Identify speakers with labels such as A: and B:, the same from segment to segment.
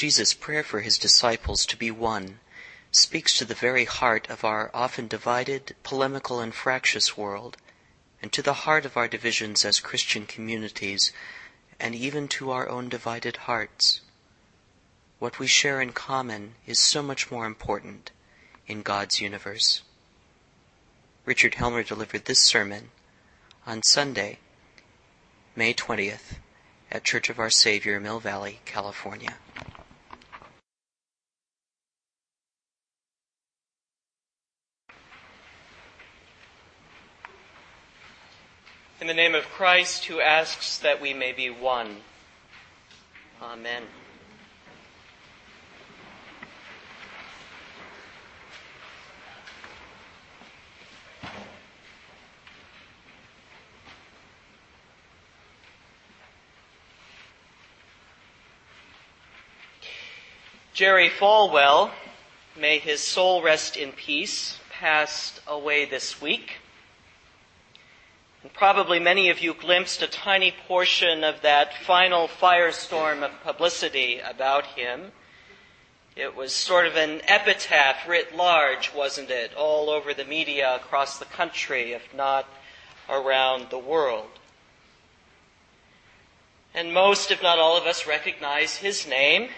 A: Jesus' prayer for his disciples to be one speaks to the very heart of our often divided, polemical, and fractious world, and to the heart of our divisions as Christian communities, and even to our own divided hearts. What we share in common is so much more important in God's universe. Richard Helmer delivered this sermon on Sunday, May 20th, at Church of Our Saviour, Mill Valley, California.
B: In the name of Christ, who asks that we may be one. Amen. Jerry Falwell, may his soul rest in peace, passed away this week. Probably many of you glimpsed a tiny portion of that final firestorm of publicity about him. It was sort of an epitaph writ large, wasn't it? All over the media across the country, if not around the world. And most, if not all of us, recognize his name.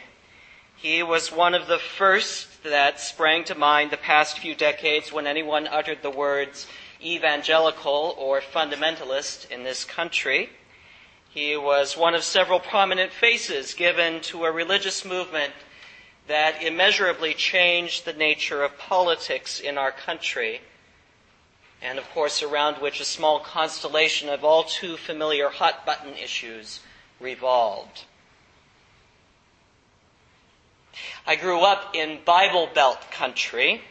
B: He was one of the first that sprang to mind the past few decades when anyone uttered the words evangelical or fundamentalist in this country. He was one of several prominent faces given to a religious movement that immeasurably changed the nature of politics in our country, and of course, around which a small constellation of all too familiar hot button issues revolved. I grew up in Bible Belt country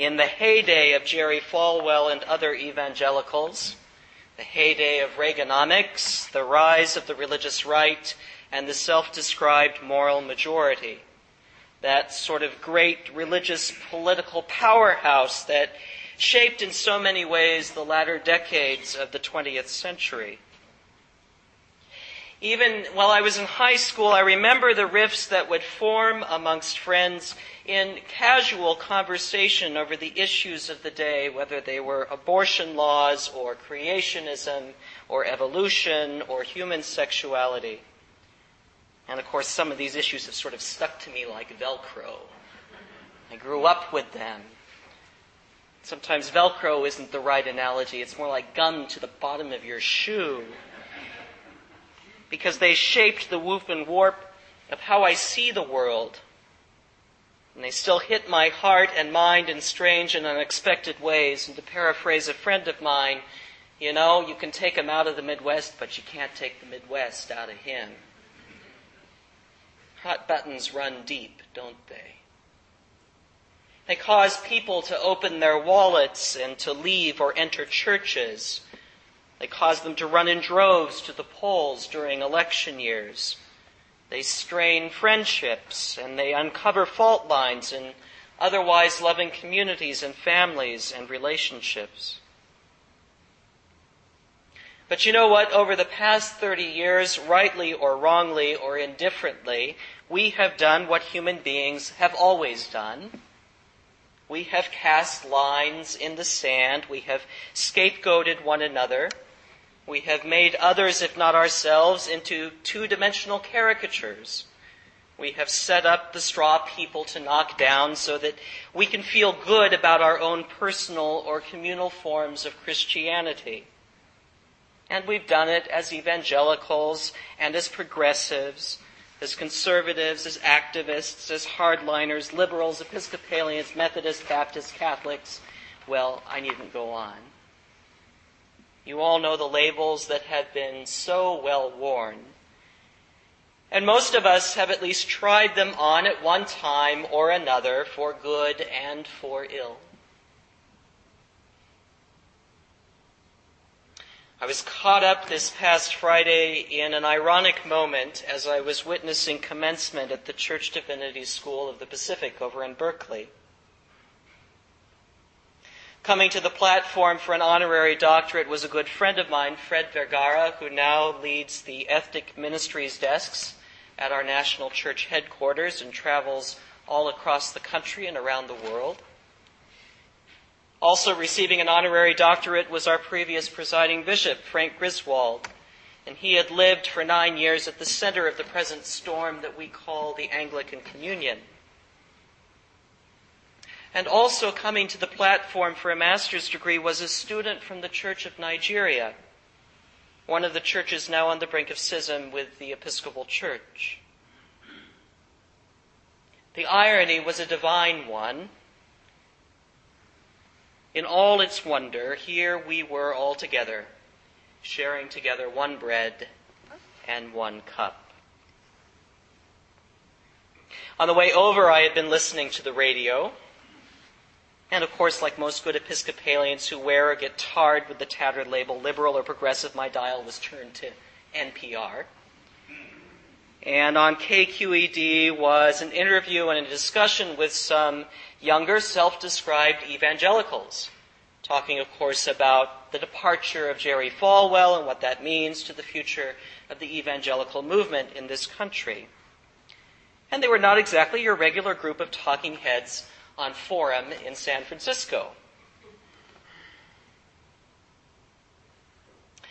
B: in the heyday of Jerry Falwell and other evangelicals, the heyday of Reaganomics, the rise of the religious right, and the self-described moral majority. That sort of great religious political powerhouse that shaped in so many ways the latter decades of the 20th century. Even while I was in high school, I remember the rifts that would form amongst friends in casual conversation over the issues of the day, whether they were abortion laws or creationism or evolution or human sexuality. And of course, some of these issues have sort of stuck to me like Velcro. I grew up with them. Sometimes Velcro isn't the right analogy. It's more like gum to the bottom of your shoe because they shaped the woof and warp of how I see the world. And they still hit my heart and mind in strange and unexpected ways. And to paraphrase a friend of mine, you know, you can take him out of the Midwest, but you can't take the Midwest out of him. Hot buttons run deep, don't they? They cause people to open their wallets and to leave or enter churches they cause them to run in droves to the polls during election years. They strain friendships and they uncover fault lines in otherwise loving communities and families and relationships. But you know what? Over the past 30 years, rightly or wrongly or indifferently, we have done what human beings have always done. We have cast lines in the sand. We have scapegoated one another. We have made others, if not ourselves, into two dimensional caricatures. We have set up the straw people to knock down so that we can feel good about our own personal or communal forms of Christianity. And we've done it as evangelicals and as progressives, as conservatives, as activists, as hardliners, liberals, Episcopalians, Methodists, Baptists, Catholics. Well, I needn't go on. You all know the labels that have been so well worn. And most of us have at least tried them on at one time or another for good and for ill. I was caught up this past Friday in an ironic moment as I was witnessing commencement at the Church Divinity School of the Pacific over in Berkeley. Coming to the platform for an honorary doctorate was a good friend of mine, Fred Vergara, who now leads the Ethnic Ministries desks at our national church headquarters and travels all across the country and around the world. Also receiving an honorary doctorate was our previous presiding bishop, Frank Griswold, and he had lived for nine years at the center of the present storm that we call the Anglican Communion. And also coming to the platform for a master's degree was a student from the Church of Nigeria, one of the churches now on the brink of schism with the Episcopal Church. The irony was a divine one. In all its wonder, here we were all together, sharing together one bread and one cup. On the way over, I had been listening to the radio and of course, like most good Episcopalians who wear or get tarred with the tattered label liberal or progressive, my dial was turned to NPR. And on KQED was an interview and a discussion with some younger self-described evangelicals, talking of course about the departure of Jerry Falwell and what that means to the future of the evangelical movement in this country. And they were not exactly your regular group of talking heads on Forum in San Francisco.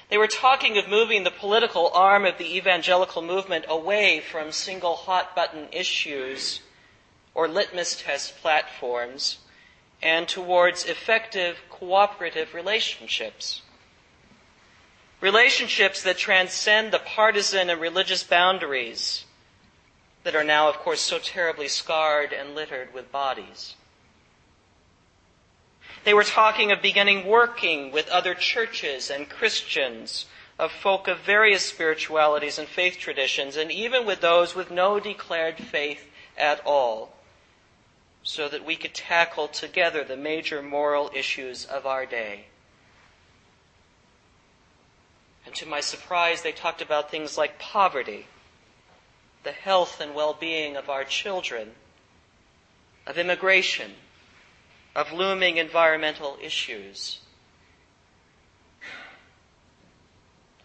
B: They were talking of moving the political arm of the evangelical movement away from single hot button issues or litmus test platforms and towards effective cooperative relationships. Relationships that transcend the partisan and religious boundaries that are now, of course, so terribly scarred and littered with bodies. They were talking of beginning working with other churches and Christians, of folk of various spiritualities and faith traditions, and even with those with no declared faith at all, so that we could tackle together the major moral issues of our day. And to my surprise, they talked about things like poverty, the health and well-being of our children, of immigration, of looming environmental issues.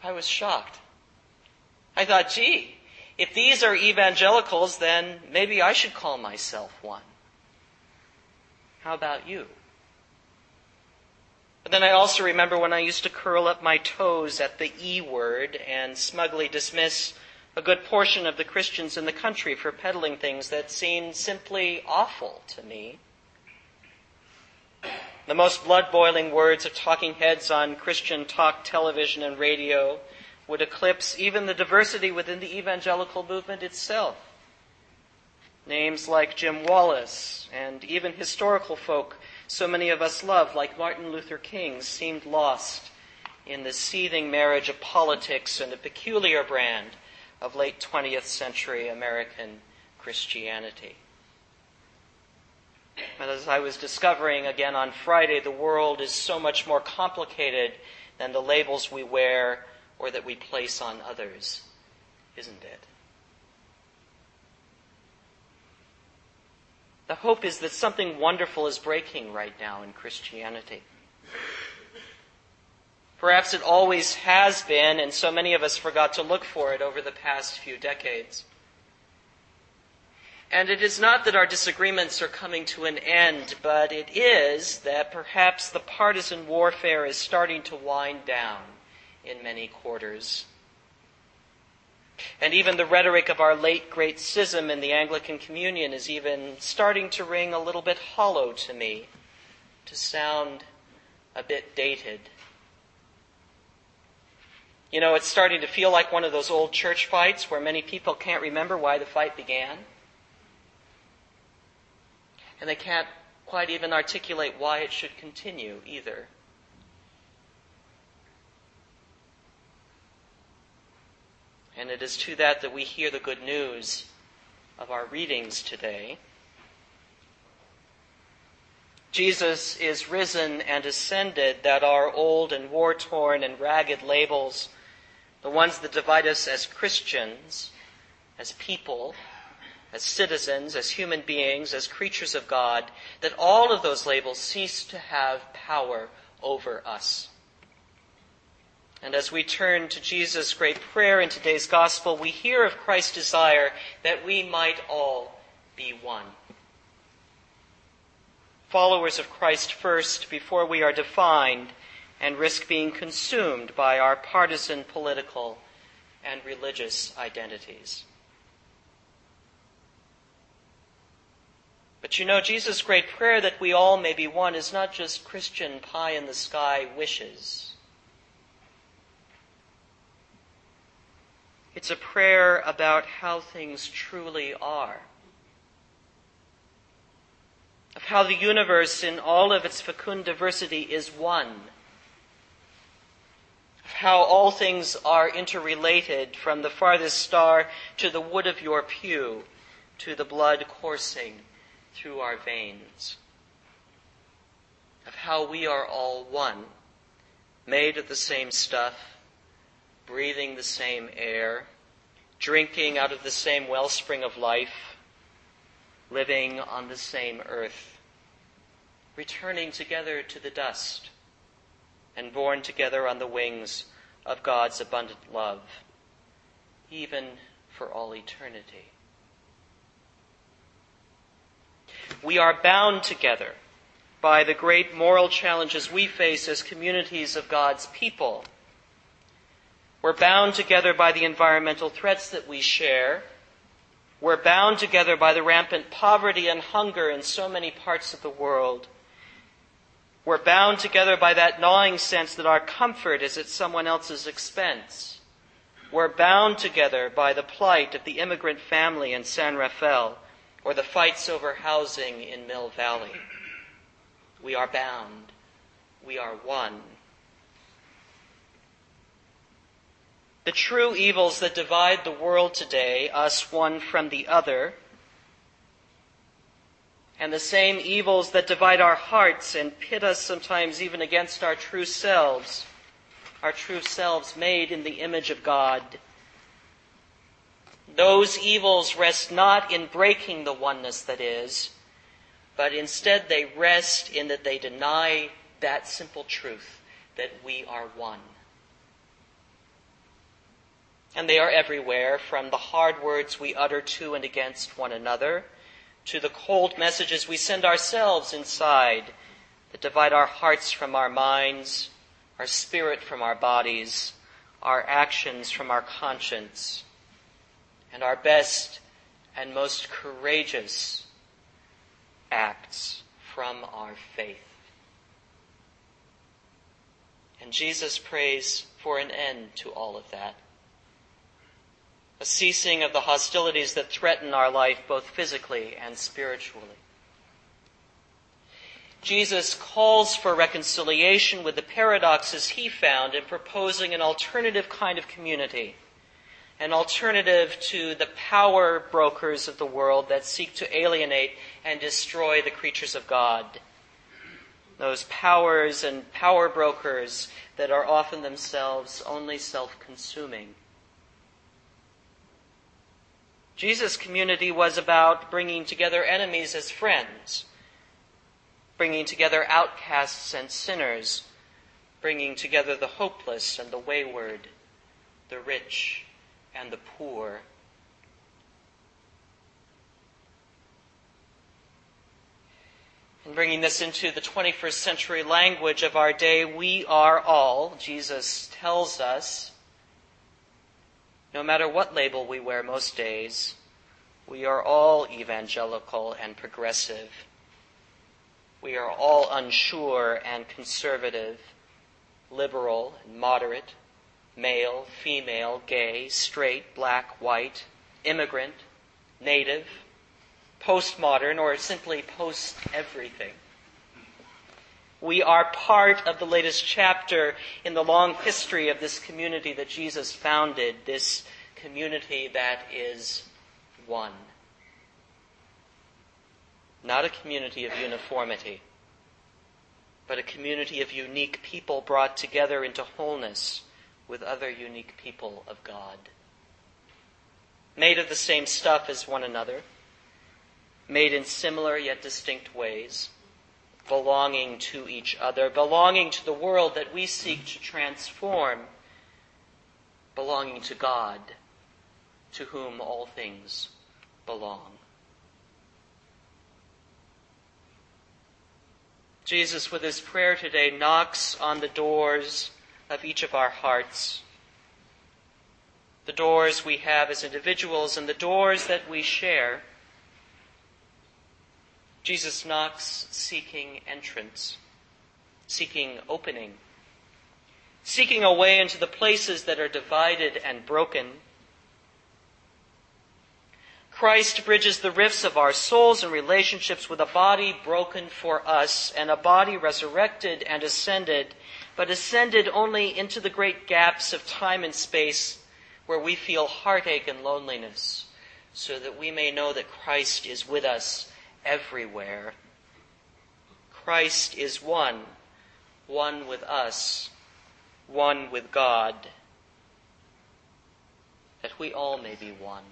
B: I was shocked. I thought, gee, if these are evangelicals, then maybe I should call myself one. How about you? But then I also remember when I used to curl up my toes at the E word and smugly dismiss a good portion of the Christians in the country for peddling things that seemed simply awful to me. The most blood boiling words of talking heads on Christian talk television and radio would eclipse even the diversity within the evangelical movement itself. Names like Jim Wallis and even historical folk so many of us love, like Martin Luther King, seemed lost in the seething marriage of politics and a peculiar brand of late 20th century American Christianity. As I was discovering again on Friday, the world is so much more complicated than the labels we wear or that we place on others, isn't it? The hope is that something wonderful is breaking right now in Christianity. Perhaps it always has been, and so many of us forgot to look for it over the past few decades. And it is not that our disagreements are coming to an end, but it is that perhaps the partisan warfare is starting to wind down in many quarters. And even the rhetoric of our late great schism in the Anglican Communion is even starting to ring a little bit hollow to me, to sound a bit dated. You know, it's starting to feel like one of those old church fights where many people can't remember why the fight began and they can't quite even articulate why it should continue either. And it is to that that we hear the good news of our readings today. Jesus is risen and ascended that our old and war torn and ragged labels, the ones that divide us as Christians, as people, as citizens, as human beings, as creatures of God, that all of those labels cease to have power over us. And as we turn to Jesus' great prayer in today's gospel, we hear of Christ's desire that we might all be one. Followers of Christ first before we are defined and risk being consumed by our partisan political and religious identities. But you know, Jesus' great prayer that we all may be one is not just Christian pie in the sky wishes. It's a prayer about how things truly are. Of how the universe in all of its fecund diversity is one. Of how all things are interrelated from the farthest star to the wood of your pew to the blood coursing through our veins. Of how we are all one, made of the same stuff, breathing the same air, drinking out of the same wellspring of life, living on the same earth, returning together to the dust, and born together on the wings of God's abundant love, even for all eternity. We are bound together by the great moral challenges we face as communities of God's people we're bound together by the environmental threats that we share. We're bound together by the rampant poverty and hunger in so many parts of the world. We're bound together by that gnawing sense that our comfort is at someone else's expense. We're bound together by the plight of the immigrant family in San Rafael or the fights over housing in Mill Valley. We are bound. We are one. The true evils that divide the world today, us one from the other, and the same evils that divide our hearts and pit us sometimes even against our true selves, our true selves made in the image of God. Those evils rest not in breaking the oneness that is, but instead they rest in that they deny that simple truth that we are one. And they are everywhere, from the hard words we utter to and against one another, to the cold messages we send ourselves inside that divide our hearts from our minds, our spirit from our bodies, our actions from our conscience, and our best and most courageous acts from our faith. And Jesus prays for an end to all of that a ceasing of the hostilities that threaten our life both physically and spiritually. Jesus calls for reconciliation with the paradoxes he found in proposing an alternative kind of community, an alternative to the power brokers of the world that seek to alienate and destroy the creatures of God. Those powers and power brokers that are often themselves only self-consuming. Jesus' community was about bringing together enemies as friends, bringing together outcasts and sinners, bringing together the hopeless and the wayward, the rich and the poor. And bringing this into the 21st century language of our day, we are all, Jesus tells us, no matter what label we wear most days, we are all evangelical and progressive. We are all unsure and conservative, liberal and moderate, male, female, gay, straight, black, white, immigrant, native, postmodern, or simply post everything. We are part of the latest chapter in the long history of this community that Jesus founded, this community that is one. Not a community of uniformity, but a community of unique people brought together into wholeness with other unique people of God. Made of the same stuff as one another, made in similar yet distinct ways belonging to each other, belonging to the world that we seek to transform belonging to God, to whom all things belong. Jesus, with his prayer today, knocks on the doors of each of our hearts. The doors we have as individuals and the doors that we share. Jesus knocks seeking entrance, seeking opening, seeking a way into the places that are divided and broken. Christ bridges the rifts of our souls and relationships with a body broken for us and a body resurrected and ascended, but ascended only into the great gaps of time and space where we feel heartache and loneliness, so that we may know that Christ is with us everywhere. Christ is one, one with us, one with God, that we all may be one.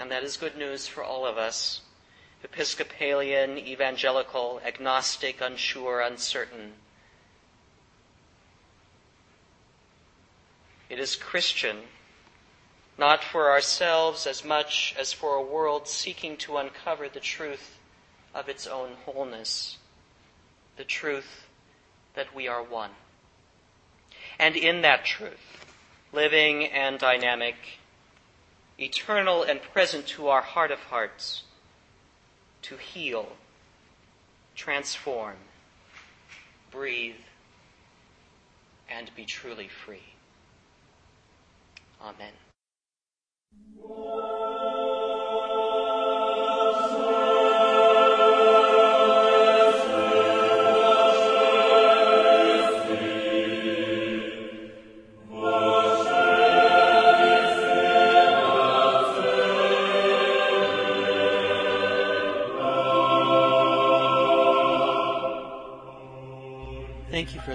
B: And that is good news for all of us Episcopalian, evangelical, agnostic, unsure, uncertain. It is Christian not for ourselves as much as for a world seeking to uncover the truth of its own wholeness, the truth that we are one. And in that truth, living and dynamic, eternal and present to our heart of hearts, to heal, transform, breathe, and be truly free. Amen.